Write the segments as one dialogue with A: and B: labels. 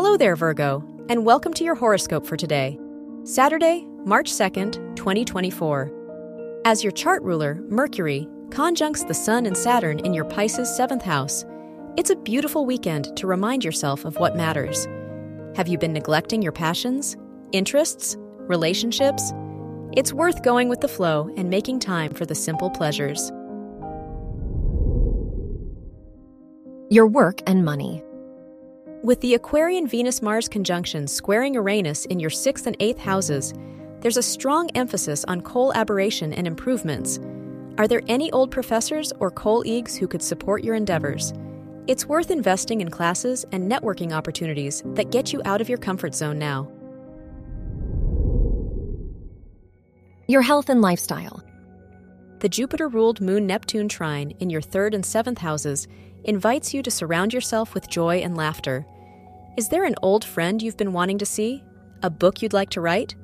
A: Hello there, Virgo, and welcome to your horoscope for today, Saturday, March 2nd, 2024. As your chart ruler, Mercury, conjuncts the Sun and Saturn in your Pisces 7th house, it's a beautiful weekend to remind yourself of what matters. Have you been neglecting your passions, interests, relationships? It's worth going with the flow and making time for the simple pleasures.
B: Your work and money.
A: With the Aquarian Venus Mars conjunction squaring Uranus in your 6th and 8th houses, there's a strong emphasis on coal aberration and improvements. Are there any old professors or coal colleagues who could support your endeavors? It's worth investing in classes and networking opportunities that get you out of your comfort zone now.
B: Your health and lifestyle.
A: The Jupiter ruled Moon Neptune trine in your 3rd and 7th houses invites you to surround yourself with joy and laughter. Is there an old friend you've been wanting to see? A book you'd like to write?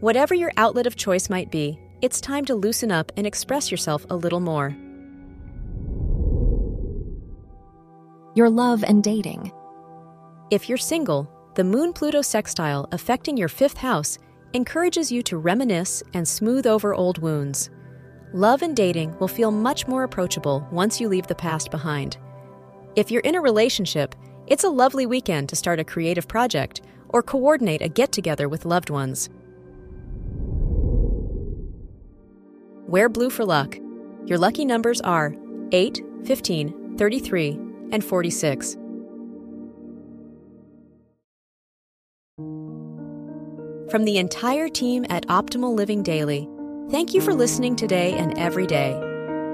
A: Whatever your outlet of choice might be, it's time to loosen up and express yourself a little more.
B: Your love and dating.
A: If you're single, the Moon Pluto sextile affecting your fifth house encourages you to reminisce and smooth over old wounds. Love and dating will feel much more approachable once you leave the past behind. If you're in a relationship, it's a lovely weekend to start a creative project or coordinate a get together with loved ones. Wear blue for luck. Your lucky numbers are 8, 15, 33, and 46. From the entire team at Optimal Living Daily, thank you for listening today and every day